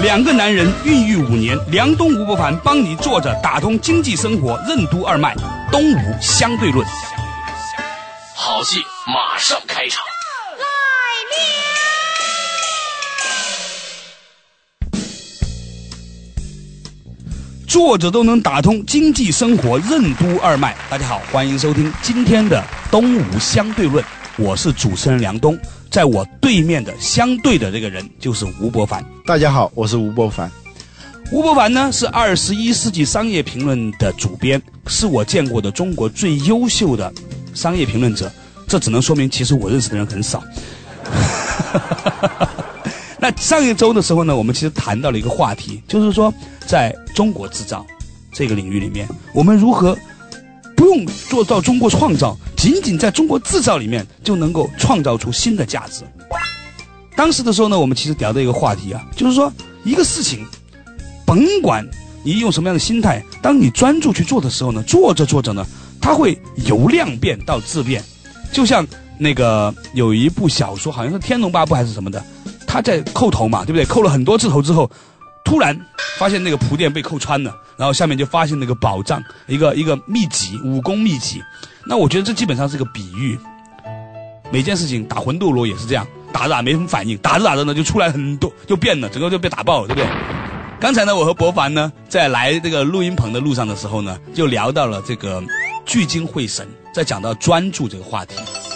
两个男人孕育五年，梁东吴伯凡帮你坐着打通经济生活任督二脉，东吴相对论。好戏马上开场。坐着都能打通经济生活任督二脉。大家好，欢迎收听今天的东吴相对论，我是主持人梁东，在我对面的相对的这个人就是吴伯凡。大家好，我是吴伯凡。吴伯凡呢是二十一世纪商业评论的主编，是我见过的中国最优秀的商业评论者。这只能说明，其实我认识的人很少。那上一周的时候呢，我们其实谈到了一个话题，就是说，在中国制造这个领域里面，我们如何不用做到中国创造，仅仅在中国制造里面就能够创造出新的价值。当时的时候呢，我们其实聊的一个话题啊，就是说一个事情，甭管你用什么样的心态，当你专注去做的时候呢，做着做着呢，它会由量变到质变，就像那个有一部小说，好像是《天龙八部》还是什么的。他在叩头嘛，对不对？叩了很多次头之后，突然发现那个铺垫被扣穿了，然后下面就发现那个宝藏，一个一个秘籍，武功秘籍。那我觉得这基本上是个比喻。每件事情打魂斗罗也是这样，打着打没什么反应，打着打着呢就出来很多，就变了，整个就被打爆了，对不对？刚才呢，我和博凡呢在来这个录音棚的路上的时候呢，就聊到了这个聚精会神，在讲到专注这个话题。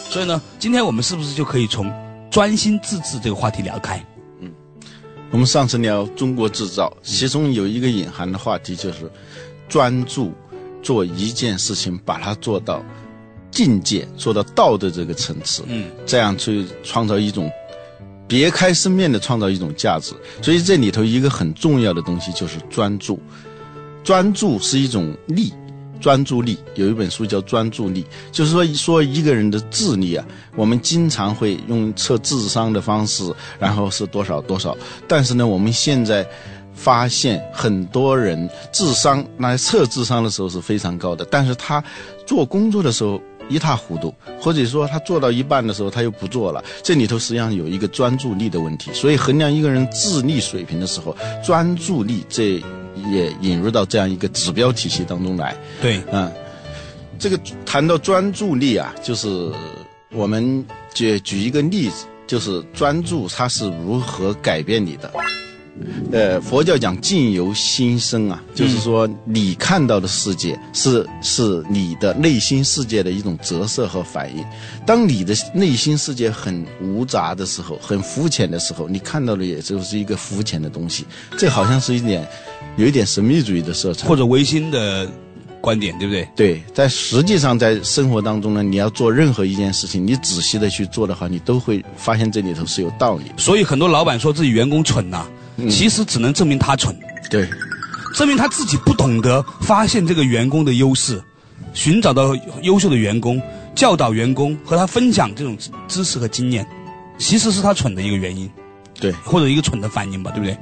所以呢，今天我们是不是就可以从？专心致志这个话题聊开，我们上次聊中国制造，其中有一个隐含的话题就是专注做一件事情，把它做到境界，做到道的这个层次，嗯，这样去创造一种别开生面的创造一种价值。所以这里头一个很重要的东西就是专注，专注是一种力。专注力有一本书叫《专注力》，就是说说一个人的智力啊，我们经常会用测智商的方式，然后是多少多少。但是呢，我们现在发现很多人智商来测智商的时候是非常高的，但是他做工作的时候一塌糊涂，或者说他做到一半的时候他又不做了。这里头实际上有一个专注力的问题，所以衡量一个人智力水平的时候，专注力这。也引入到这样一个指标体系当中来。对，嗯，这个谈到专注力啊，就是我们举举一个例子，就是专注它是如何改变你的。呃，佛教讲境由心生啊，就是说你看到的世界是是你的内心世界的一种折射和反应。当你的内心世界很无杂的时候，很肤浅的时候，你看到的也就是一个肤浅的东西。这好像是一点有一点神秘主义的色彩，或者唯心的观点，对不对？对，在实际上在生活当中呢，你要做任何一件事情，你仔细的去做的话，你都会发现这里头是有道理。所以很多老板说自己员工蠢呐。其实只能证明他蠢，对，证明他自己不懂得发现这个员工的优势，寻找到优秀的员工，教导员工和他分享这种知识和经验，其实是他蠢的一个原因，对，或者一个蠢的反应吧，对不对？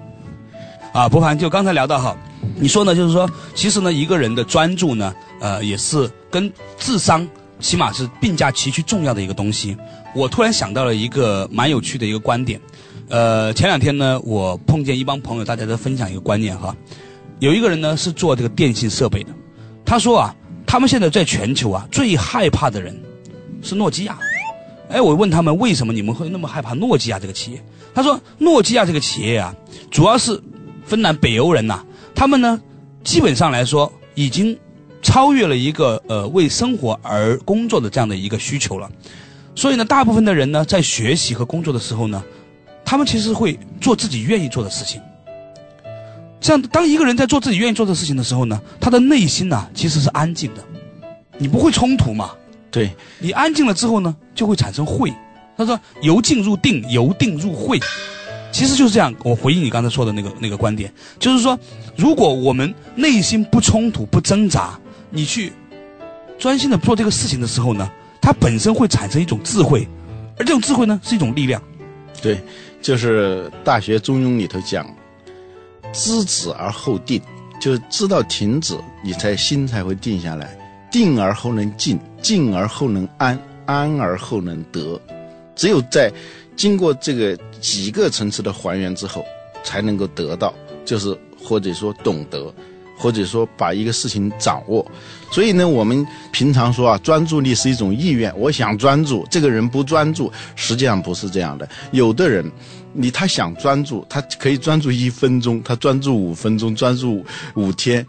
啊，博凡就刚才聊到哈，你说呢，就是说，其实呢，一个人的专注呢，呃，也是跟智商起码是并驾齐驱重要的一个东西。我突然想到了一个蛮有趣的一个观点。呃，前两天呢，我碰见一帮朋友，大家在分享一个观念哈。有一个人呢是做这个电信设备的，他说啊，他们现在在全球啊最害怕的人是诺基亚。哎，我问他们为什么你们会那么害怕诺基亚这个企业？他说，诺基亚这个企业啊，主要是芬兰北欧人呐，他们呢基本上来说已经超越了一个呃为生活而工作的这样的一个需求了，所以呢，大部分的人呢在学习和工作的时候呢。他们其实会做自己愿意做的事情。这样，当一个人在做自己愿意做的事情的时候呢，他的内心呢其实是安静的，你不会冲突嘛？对，你安静了之后呢，就会产生慧。他说：“由静入定，由定入慧。”其实就是这样。我回应你刚才说的那个那个观点，就是说，如果我们内心不冲突、不挣扎，你去专心的做这个事情的时候呢，它本身会产生一种智慧，而这种智慧呢是一种力量。对，就是《大学中庸》里头讲，知止而后定，就是知道停止，你才心才会定下来。定而后能静，静而后能安，安而后能得。只有在经过这个几个层次的还原之后，才能够得到，就是或者说懂得，或者说把一个事情掌握。所以呢，我们平常说啊，专注力是一种意愿，我想专注，这个人不专注，实际上不是这样的。有的人，你他想专注，他可以专注一分钟，他专注五分钟，专注五天，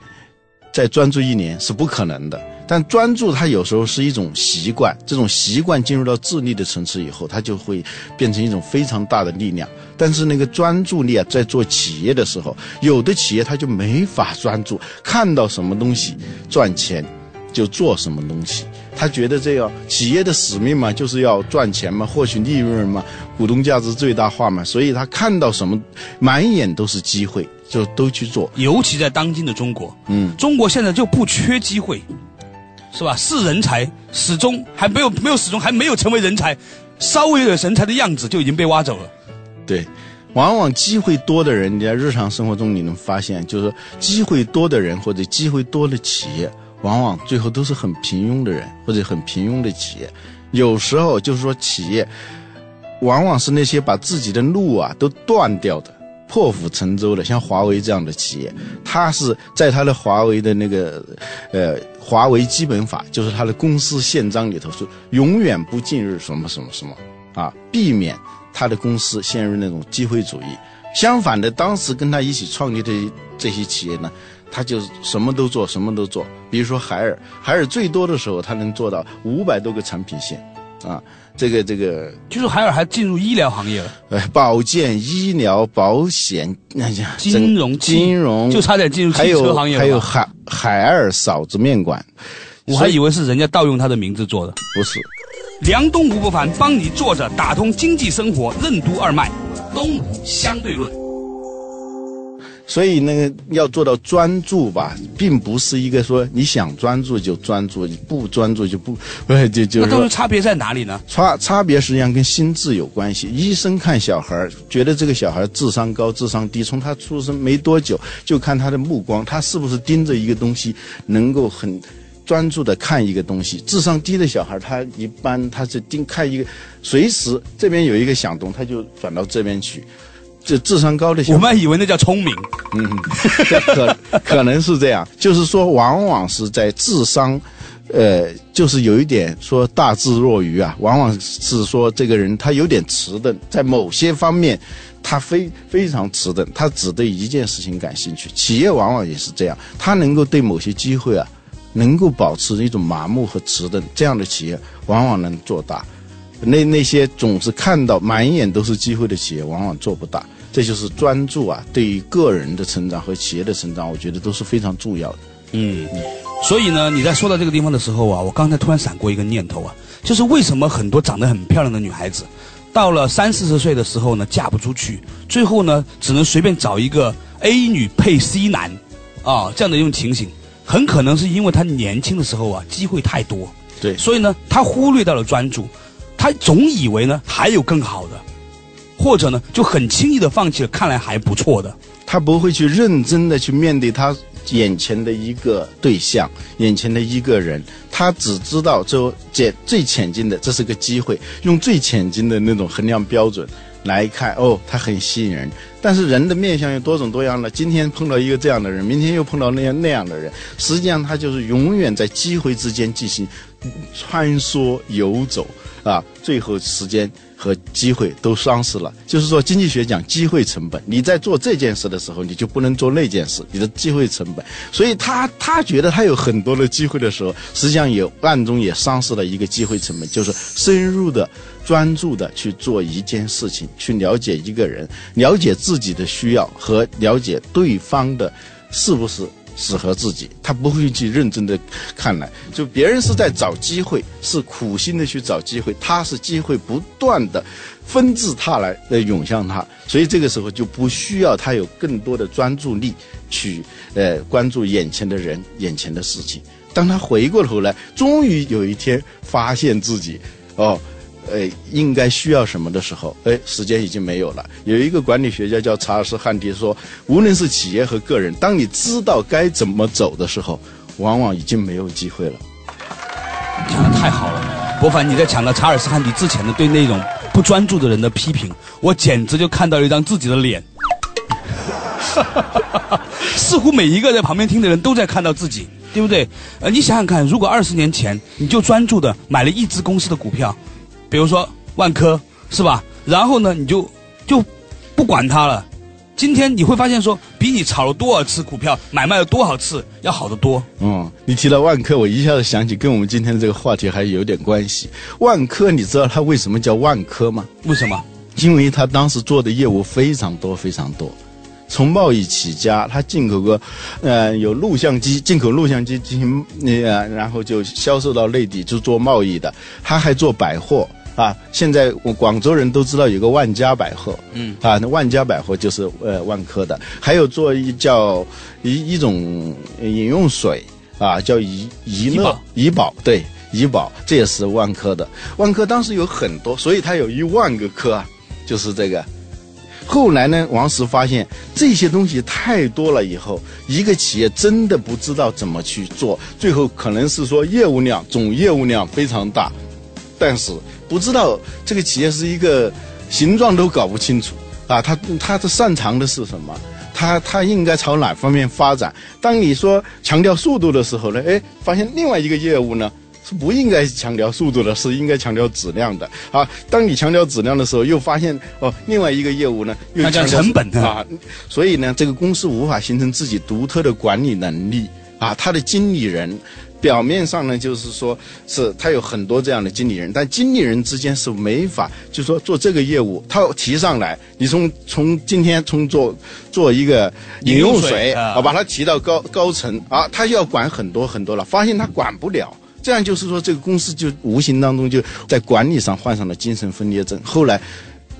再专注一年是不可能的。但专注它有时候是一种习惯，这种习惯进入到智力的层次以后，它就会变成一种非常大的力量。但是那个专注力啊，在做企业的时候，有的企业它就没法专注，看到什么东西赚钱，就做什么东西。他觉得这样企业的使命嘛，就是要赚钱嘛，获取利润嘛，股东价值最大化嘛。所以他看到什么，满眼都是机会，就都去做。尤其在当今的中国，嗯，中国现在就不缺机会。是吧？是人才，始终还没有没有始终还没有成为人才，稍微有点人才的样子就已经被挖走了。对，往往机会多的人，你在日常生活中你能发现，就是说机会多的人或者机会多的企业，往往最后都是很平庸的人或者很平庸的企业。有时候就是说，企业往往是那些把自己的路啊都断掉的。破釜沉舟的，像华为这样的企业，它是在它的华为的那个，呃，华为基本法，就是它的公司宪章里头是永远不进入什么什么什么，啊，避免他的公司陷入那种机会主义。相反的，当时跟他一起创立的这些企业呢，他就什么都做，什么都做。比如说海尔，海尔最多的时候，他能做到五百多个产品线，啊。这个这个，就是海尔还进入医疗行业了，哎，保健、医疗、保险，金融，金融就差点进入汽车行业了还有海海尔嫂子面馆，我还以为是人家盗用他的名字做的，不是。梁东吴不凡帮你坐着打通经济生活任督二脉，东吴相对论。所以那个要做到专注吧，并不是一个说你想专注就专注，你不专注就不，就 就。那都是差别在哪里呢？差差别实际上跟心智有关系。医生看小孩，觉得这个小孩智商高、智商低，从他出生没多久就看他的目光，他是不是盯着一个东西，能够很专注的看一个东西。智商低的小孩，他一般他是盯看一个，随时这边有一个响动，他就转到这边去。这智商高的，我们以为那叫聪明，嗯，可可能是这样，就是说，往往是在智商，呃，就是有一点说大智若愚啊，往往是说这个人他有点迟钝，在某些方面，他非非常迟钝，他只对一件事情感兴趣。企业往往也是这样，他能够对某些机会啊，能够保持一种麻木和迟钝，这样的企业往往能做大。那那些总是看到满眼都是机会的企业，往往做不大。这就是专注啊，对于个人的成长和企业的成长，我觉得都是非常重要的。嗯，所以呢，你在说到这个地方的时候啊，我刚才突然闪过一个念头啊，就是为什么很多长得很漂亮的女孩子，到了三四十岁的时候呢，嫁不出去，最后呢，只能随便找一个 A 女配 C 男，啊，这样的一种情形，很可能是因为她年轻的时候啊，机会太多，对，所以呢，她忽略到了专注。他总以为呢还有更好的，或者呢就很轻易的放弃了看来还不错的。他不会去认真的去面对他眼前的一个对象，眼前的一个人。他只知道就简最浅近的，这是个机会，用最浅近的那种衡量标准来看。哦，他很吸引人。但是人的面相有多种多样的，今天碰到一个这样的人，明天又碰到那样那样的人。实际上他就是永远在机会之间进行穿梭游走。啊，最后时间和机会都丧失了。就是说，经济学讲机会成本，你在做这件事的时候，你就不能做那件事，你的机会成本。所以他他觉得他有很多的机会的时候，实际上也暗中也丧失了一个机会成本，就是深入的、专注的去做一件事情，去了解一个人，了解自己的需要和了解对方的。是不是适合自己，他不会去认真的看来。就别人是在找机会，是苦心的去找机会，他是机会不断的纷至沓来的涌向他，所以这个时候就不需要他有更多的专注力去呃关注眼前的人、眼前的事情。当他回过头来，终于有一天发现自己，哦。呃，应该需要什么的时候，哎，时间已经没有了。有一个管理学家叫查尔斯·汉迪说，无论是企业和个人，当你知道该怎么走的时候，往往已经没有机会了。讲的太好了，博凡，你在讲到查尔斯·汉迪之前的对那种不专注的人的批评，我简直就看到了一张自己的脸。似乎每一个在旁边听的人都在看到自己，对不对？呃，你想想看，如果二十年前你就专注的买了一只公司的股票。比如说万科是吧？然后呢，你就就不管它了。今天你会发现说，比你炒了多少次股票、买卖了多少次要好得多。嗯，你提到万科，我一下子想起跟我们今天的这个话题还有点关系。万科，你知道它为什么叫万科吗？为什么？因为它当时做的业务非常多，非常多。从贸易起家，它进口个，呃，有录像机，进口录像机进行那个，然后就销售到内地，就做贸易的。它还做百货。啊，现在我广州人都知道有个万家百货，嗯，啊，那万家百货就是呃万科的，还有做一叫一一种饮用水啊，叫怡怡乐怡宝，对，怡宝，这也是万科的。万科当时有很多，所以它有一万个科啊，就是这个。后来呢，王石发现这些东西太多了，以后一个企业真的不知道怎么去做，最后可能是说业务量总业务量非常大，但是。不知道这个企业是一个形状都搞不清楚啊，他他的擅长的是什么？他他应该朝哪方面发展？当你说强调速度的时候呢？哎，发现另外一个业务呢是不应该强调速度的，是应该强调质量的啊。当你强调质量的时候，又发现哦，另外一个业务呢又强调成本啊。所以呢，这个公司无法形成自己独特的管理能力啊，他的经理人。表面上呢，就是说是他有很多这样的经理人，但经理人之间是没法，就说做这个业务，他提上来，你从从今天从做做一个饮用水啊，把它提到高高层啊，他就要管很多很多了，发现他管不了，这样就是说这个公司就无形当中就在管理上患上了精神分裂症。后来，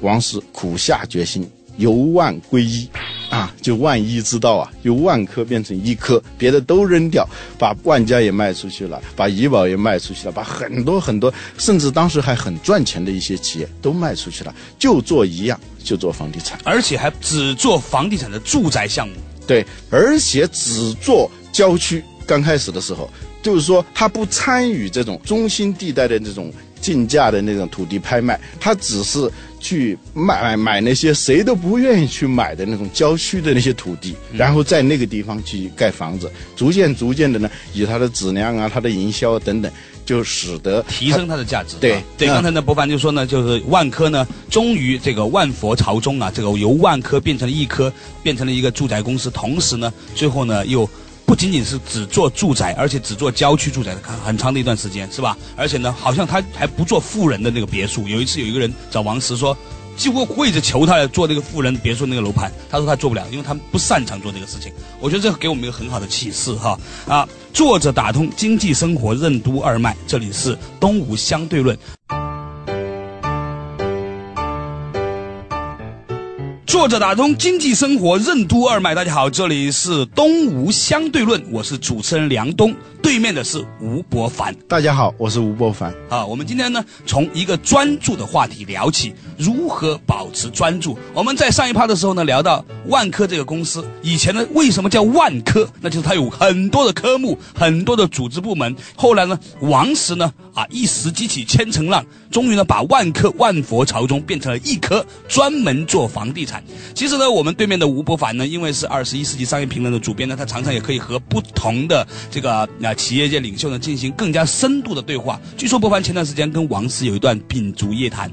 王石苦下决心。由万归一，啊，就万一之道啊，由万科变成一科，别的都扔掉，把万家也卖出去了，把怡宝也卖出去了，把很多很多，甚至当时还很赚钱的一些企业都卖出去了，就做一样，就做房地产，而且还只做房地产的住宅项目。对，而且只做郊区。刚开始的时候，就是说他不参与这种中心地带的这种竞价的那种土地拍卖，他只是。去买买那些谁都不愿意去买的那种郊区的那些土地，然后在那个地方去盖房子，逐渐逐渐的呢，以它的质量啊、它的营销等等，就使得提升它的价值。对对，刚才呢，博凡就说呢，就是万科呢，终于这个万佛朝宗啊，这个由万科变成了一科，变成了一个住宅公司，同时呢，最后呢又。不仅仅是只做住宅，而且只做郊区住宅的，很长的一段时间，是吧？而且呢，好像他还不做富人的那个别墅。有一次，有一个人找王石说，几乎跪着求他来做那个富人别墅那个楼盘，他说他做不了，因为他们不擅长做这个事情。我觉得这给我们一个很好的启示哈啊！作者打通经济生活任督二脉，这里是东吴相对论。坐着打通经济生活任督二脉，大家好，这里是东吴相对论，我是主持人梁东。对面的是吴伯凡，大家好，我是吴伯凡。啊，我们今天呢，从一个专注的话题聊起，如何保持专注。我们在上一趴的时候呢，聊到万科这个公司，以前呢，为什么叫万科？那就是它有很多的科目，很多的组织部门。后来呢，王石呢，啊，一时激起千层浪，终于呢，把万科万佛朝宗变成了一科，专门做房地产。其实呢，我们对面的吴伯凡呢，因为是二十一世纪商业评论的主编呢，他常常也可以和不同的这个啊。企业界领袖呢，进行更加深度的对话。据说，博凡前段时间跟王石有一段秉烛夜谈，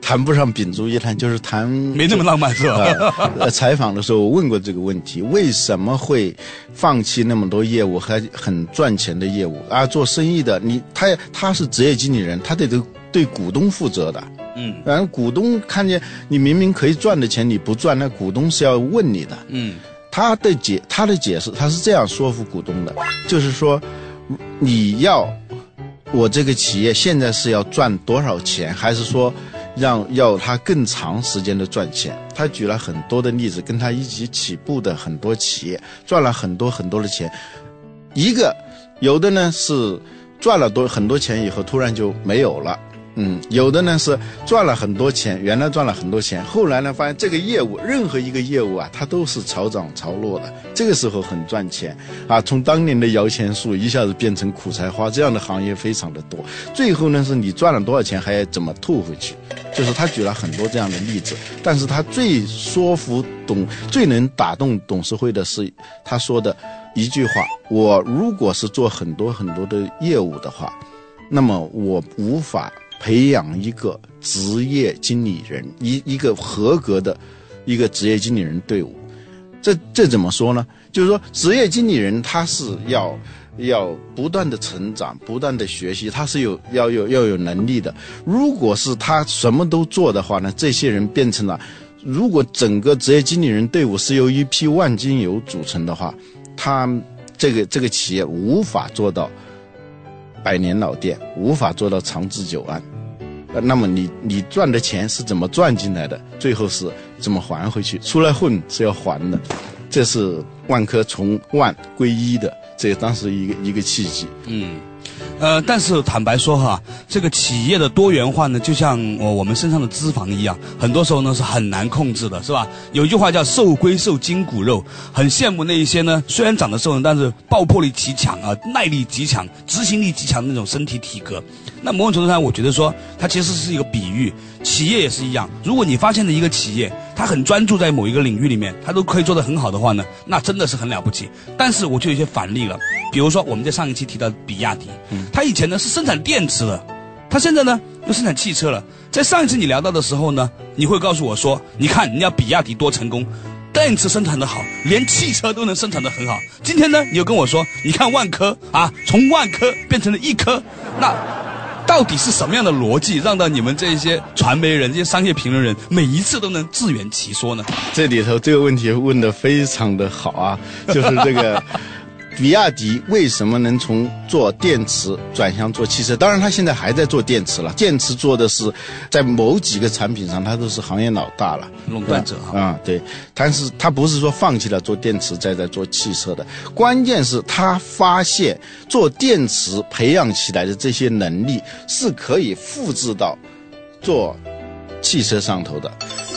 谈不上秉烛夜谈，就是谈没那么浪漫，是吧？呃，采访的时候我问过这个问题：为什么会放弃那么多业务还很赚钱的业务啊？做生意的你，他他是职业经理人，他得对对股东负责的。嗯，然后股东看见你明明可以赚的钱你不赚，那股东是要问你的。嗯。他的解他的解释，他是这样说服股东的，就是说，你要我这个企业现在是要赚多少钱，还是说让要他更长时间的赚钱？他举了很多的例子，跟他一起起步的很多企业赚了很多很多的钱，一个有的呢是赚了多很多钱以后突然就没有了。嗯，有的呢是赚了很多钱，原来赚了很多钱，后来呢发现这个业务，任何一个业务啊，它都是潮涨潮落的，这个时候很赚钱啊。从当年的摇钱树一下子变成苦菜花，这样的行业非常的多。最后呢，是你赚了多少钱，还要怎么吐回去？就是他举了很多这样的例子，但是他最说服董，最能打动董事会的是他说的一句话：我如果是做很多很多的业务的话，那么我无法。培养一个职业经理人，一一个合格的，一个职业经理人队伍，这这怎么说呢？就是说，职业经理人他是要要不断的成长，不断的学习，他是有要有要有能力的。如果是他什么都做的话呢，这些人变成了，如果整个职业经理人队伍是由一批万金油组成的话，他这个这个企业无法做到。百年老店无法做到长治久安，呃，那么你你赚的钱是怎么赚进来的？最后是怎么还回去？出来混是要还的，这是万科从万归一的，这当时一个一个契机。嗯。呃，但是坦白说哈，这个企业的多元化呢，就像我我们身上的脂肪一样，很多时候呢是很难控制的，是吧？有一句话叫“瘦归瘦，筋骨肉”，很羡慕那一些呢，虽然长得瘦，但是爆破力极强啊，耐力极强，执行力极强的那种身体体格。那某种程度上，我觉得说，它其实是一个比喻，企业也是一样。如果你发现了一个企业，它很专注在某一个领域里面，它都可以做得很好的话呢，那真的是很了不起。但是我就有些反例了。比如说，我们在上一期提到比亚迪，它以前呢是生产电池的，它现在呢又生产汽车了。在上一次你聊到的时候呢，你会告诉我说，你看人家比亚迪多成功，电池生产的好，连汽车都能生产的很好。今天呢，你又跟我说，你看万科啊，从万科变成了一科，那到底是什么样的逻辑，让到你们这些传媒人、这些商业评论人每一次都能自圆其说呢？这里头这个问题问的非常的好啊，就是这个。比亚迪为什么能从做电池转向做汽车？当然，他现在还在做电池了。电池做的是，在某几个产品上，他都是行业老大了，垄断者啊。对，但是他不是说放弃了做电池，再在做汽车的。关键是他发现做电池培养起来的这些能力是可以复制到做汽车上头的。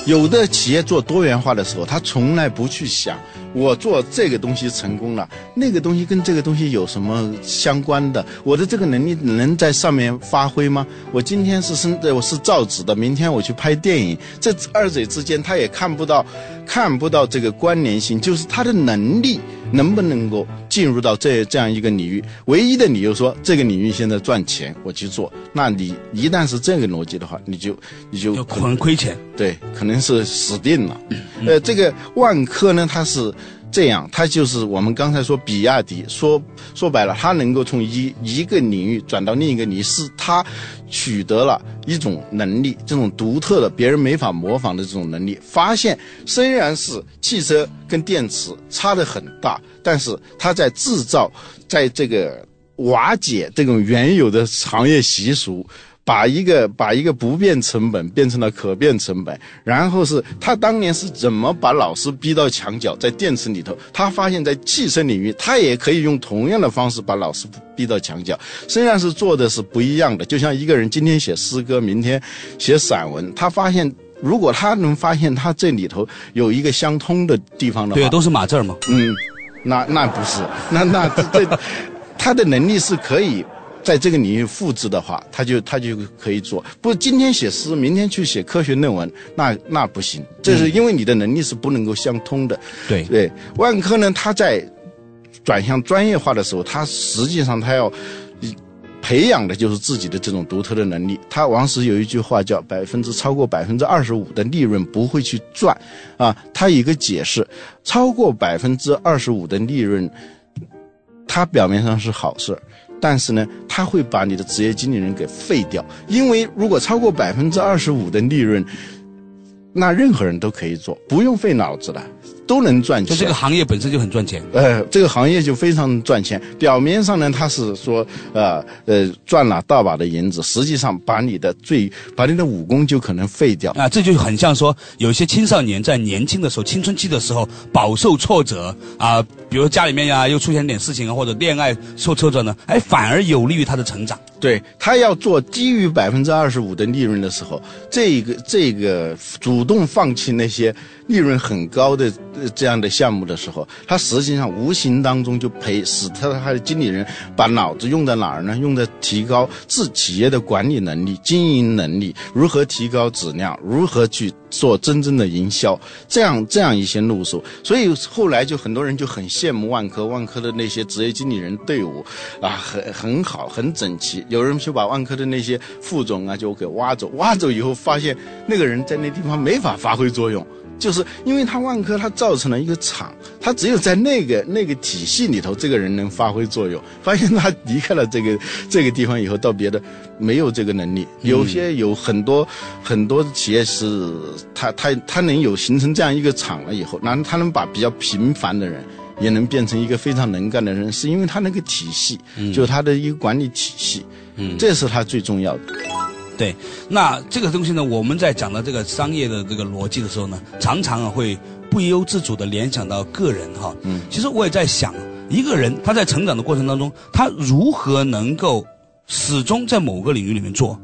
有的企业做多元化的时候，他从来不去想。我做这个东西成功了，那个东西跟这个东西有什么相关的？我的这个能力能在上面发挥吗？我今天是生，我是造纸的，明天我去拍电影，这二者之间他也看不到，看不到这个关联性，就是他的能力能不能够进入到这这样一个领域？唯一的理由说这个领域现在赚钱，我去做。那你一旦是这个逻辑的话，你就你就可能亏钱，对，可能是死定了。呃，这个万科呢，它是。这样，它就是我们刚才说比亚迪，说说白了，它能够从一一个领域转到另一个领域，是它取得了一种能力，这种独特的、别人没法模仿的这种能力。发现虽然是汽车跟电池差的很大，但是它在制造，在这个瓦解这种原有的行业习俗。把一个把一个不变成本变成了可变成本，然后是他当年是怎么把老师逼到墙角，在电池里头，他发现，在汽车领域，他也可以用同样的方式把老师逼到墙角，虽然是做的是不一样的。就像一个人今天写诗歌，明天写散文，他发现，如果他能发现他这里头有一个相通的地方的话，对，都是码字嘛。嗯，那那不是，那那这他的能力是可以。在这个领域复制的话，他就他就可以做。不，今天写诗，明天去写科学论文，那那不行。这是因为你的能力是不能够相通的。对对，万科呢，他在转向专业化的时候，他实际上他要培养的就是自己的这种独特的能力。他王石有一句话叫“百分之超过百分之二十五的利润不会去赚”，啊，他有一个解释，超过百分之二十五的利润，它表面上是好事。但是呢，他会把你的职业经理人给废掉，因为如果超过百分之二十五的利润，那任何人都可以做，不用费脑子的。都能赚钱。就这个行业本身就很赚钱。呃，这个行业就非常赚钱。表面上呢，他是说，呃呃，赚了大把的银子，实际上把你的最，把你的武功就可能废掉。啊，这就很像说，有些青少年在年轻的时候、青春期的时候饱受挫折啊，比如家里面呀又出现点事情啊，或者恋爱受挫折呢，哎，反而有利于他的成长。对他要做低于百分之二十五的利润的时候，这个这个主动放弃那些利润很高的这样的项目的时候，他实际上无形当中就赔使他他的经理人把脑子用在哪儿呢？用在提高自企业的管理能力、经营能力，如何提高质量，如何去做真正的营销，这样这样一些路数。所以后来就很多人就很羡慕万科，万科的那些职业经理人队伍啊，很很好，很整齐。有人就把万科的那些副总啊就给挖走，挖走以后发现那个人在那地方没法发挥作用，就是因为他万科他造成了一个厂，他只有在那个那个体系里头，这个人能发挥作用。发现他离开了这个这个地方以后，到别的没有这个能力。有些有很多很多企业是他他他能有形成这样一个厂了以后，那他能把比较平凡的人。也能变成一个非常能干的人，是因为他那个体系，就是他的一个管理体系，嗯，这是他最重要的。对，那这个东西呢，我们在讲到这个商业的这个逻辑的时候呢，常常啊会不由自主的联想到个人哈。嗯，其实我也在想，一个人他在成长的过程当中，他如何能够始终在某个领域里面做？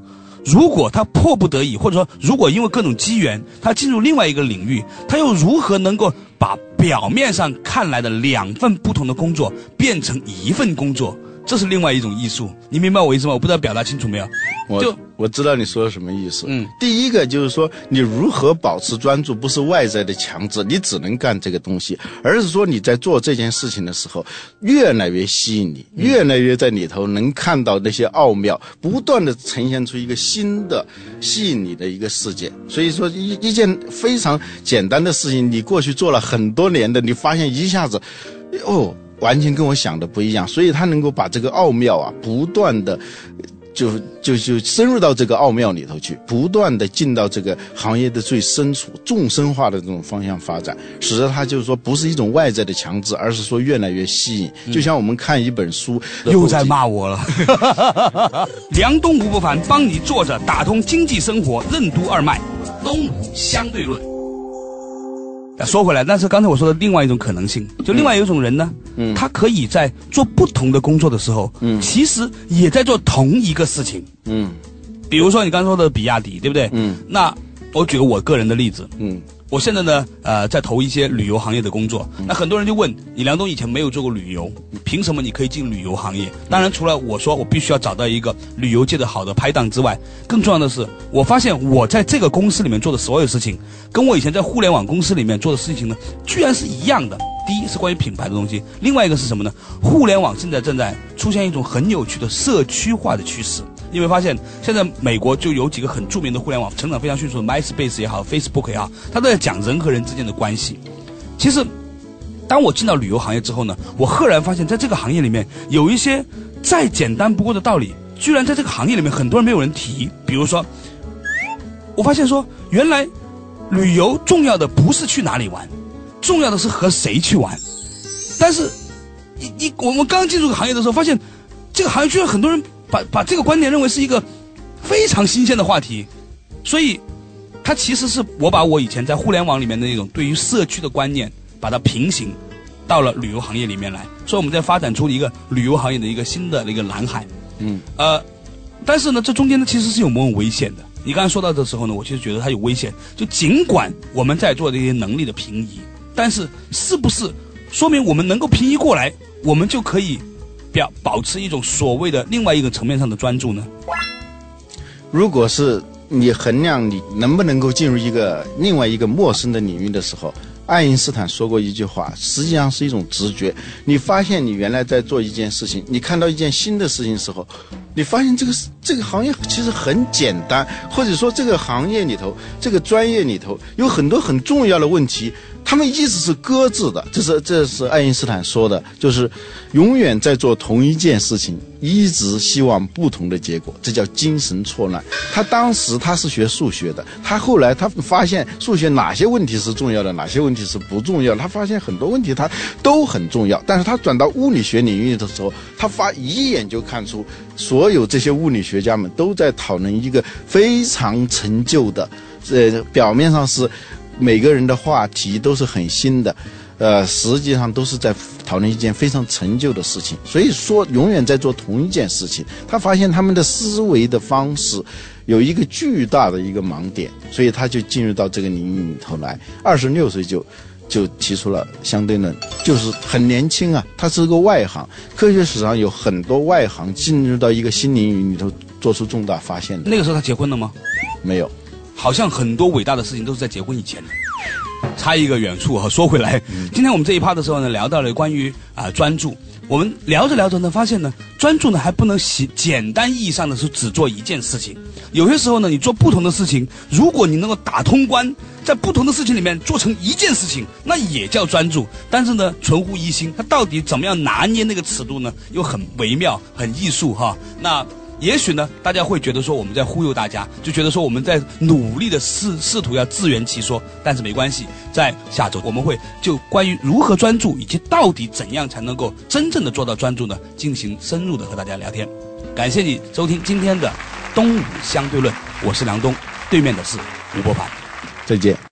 如果他迫不得已，或者说如果因为各种机缘，他进入另外一个领域，他又如何能够把表面上看来的两份不同的工作变成一份工作？这是另外一种艺术，你明白我意思吗？我不知道表达清楚没有。我我知道你说的什么意思。嗯，第一个就是说，你如何保持专注，不是外在的强制，你只能干这个东西，而是说你在做这件事情的时候，越来越吸引你，越来越在里头能看到那些奥妙，不断的呈现出一个新的吸引你的一个世界。所以说，一一件非常简单的事情，你过去做了很多年的，你发现一下子，哦。完全跟我想的不一样，所以他能够把这个奥妙啊，不断的，就就就深入到这个奥妙里头去，不断的进到这个行业的最深处，纵深化的这种方向发展，使得他就是说不是一种外在的强制，而是说越来越吸引。就像我们看一本书，又在骂我了。梁东吴不凡帮你坐着打通经济生活任督二脉，东吴相对论。说回来，但是刚才我说的另外一种可能性，就另外有一种人呢，嗯，他可以在做不同的工作的时候，嗯，其实也在做同一个事情，嗯，比如说你刚说的比亚迪，对不对？嗯，那我举个我个人的例子，嗯。我现在呢，呃，在投一些旅游行业的工作。那很多人就问你，梁东以前没有做过旅游，凭什么你可以进旅游行业？当然，除了我说我必须要找到一个旅游界的好的拍档之外，更重要的是，我发现我在这个公司里面做的所有事情，跟我以前在互联网公司里面做的事情呢，居然是一样的。第一是关于品牌的东西，另外一个是什么呢？互联网现在正在出现一种很有趣的社区化的趋势。你会发现，现在美国就有几个很著名的互联网，成长非常迅速的，MySpace 也好，Facebook 也好，它都在讲人和人之间的关系。其实，当我进到旅游行业之后呢，我赫然发现，在这个行业里面，有一些再简单不过的道理，居然在这个行业里面很多人没有人提。比如说，我发现说，原来旅游重要的不是去哪里玩。重要的是和谁去玩，但是，你你我们刚进入这个行业的时候，发现这个行业居然很多人把把这个观点认为是一个非常新鲜的话题，所以，它其实是我把我以前在互联网里面的那种对于社区的观念，把它平行到了旅游行业里面来，所以我们在发展出一个旅游行业的一个新的那个蓝海。嗯，呃，但是呢，这中间呢其实是有某种危险的。你刚才说到的时候呢，我其实觉得它有危险，就尽管我们在做这些能力的平移。但是，是不是说明我们能够平移过来，我们就可以表保持一种所谓的另外一个层面上的专注呢？如果是你衡量你能不能够进入一个另外一个陌生的领域的时候。爱因斯坦说过一句话，实际上是一种直觉。你发现你原来在做一件事情，你看到一件新的事情的时候，你发现这个这个行业其实很简单，或者说这个行业里头、这个专业里头有很多很重要的问题，他们一直是搁置的，这是这是爱因斯坦说的，就是永远在做同一件事情，一直希望不同的结果，这叫精神错乱。他当时他是学数学的，他后来他发现数学哪些问题是重要的，哪些问题是不重要，他发现很多问题他都很重要，但是他转到物理学领域的时候，他发一眼就看出，所有这些物理学家们都在讨论一个非常陈旧的，呃，表面上是。每个人的话题都是很新的，呃，实际上都是在讨论一件非常陈旧的事情。所以说，永远在做同一件事情。他发现他们的思维的方式有一个巨大的一个盲点，所以他就进入到这个领域里头来。二十六岁就就提出了相对论，就是很年轻啊。他是个外行，科学史上有很多外行进入到一个新领域里头做出重大发现的。那个时候他结婚了吗？没有。好像很多伟大的事情都是在结婚以前的。差一个远处哈，说回来，今天我们这一趴的时候呢，聊到了关于啊专注。我们聊着聊着呢，发现呢，专注呢还不能简简单意义上的是只做一件事情。有些时候呢，你做不同的事情，如果你能够打通关，在不同的事情里面做成一件事情，那也叫专注。但是呢，存乎一心，它到底怎么样拿捏那个尺度呢？又很微妙，很艺术哈。那。也许呢，大家会觉得说我们在忽悠大家，就觉得说我们在努力的试试图要自圆其说。但是没关系，在下周我们会就关于如何专注以及到底怎样才能够真正的做到专注呢，进行深入的和大家聊天。感谢你收听今天的东吴相对论，我是梁东，对面的是吴伯凡，再见。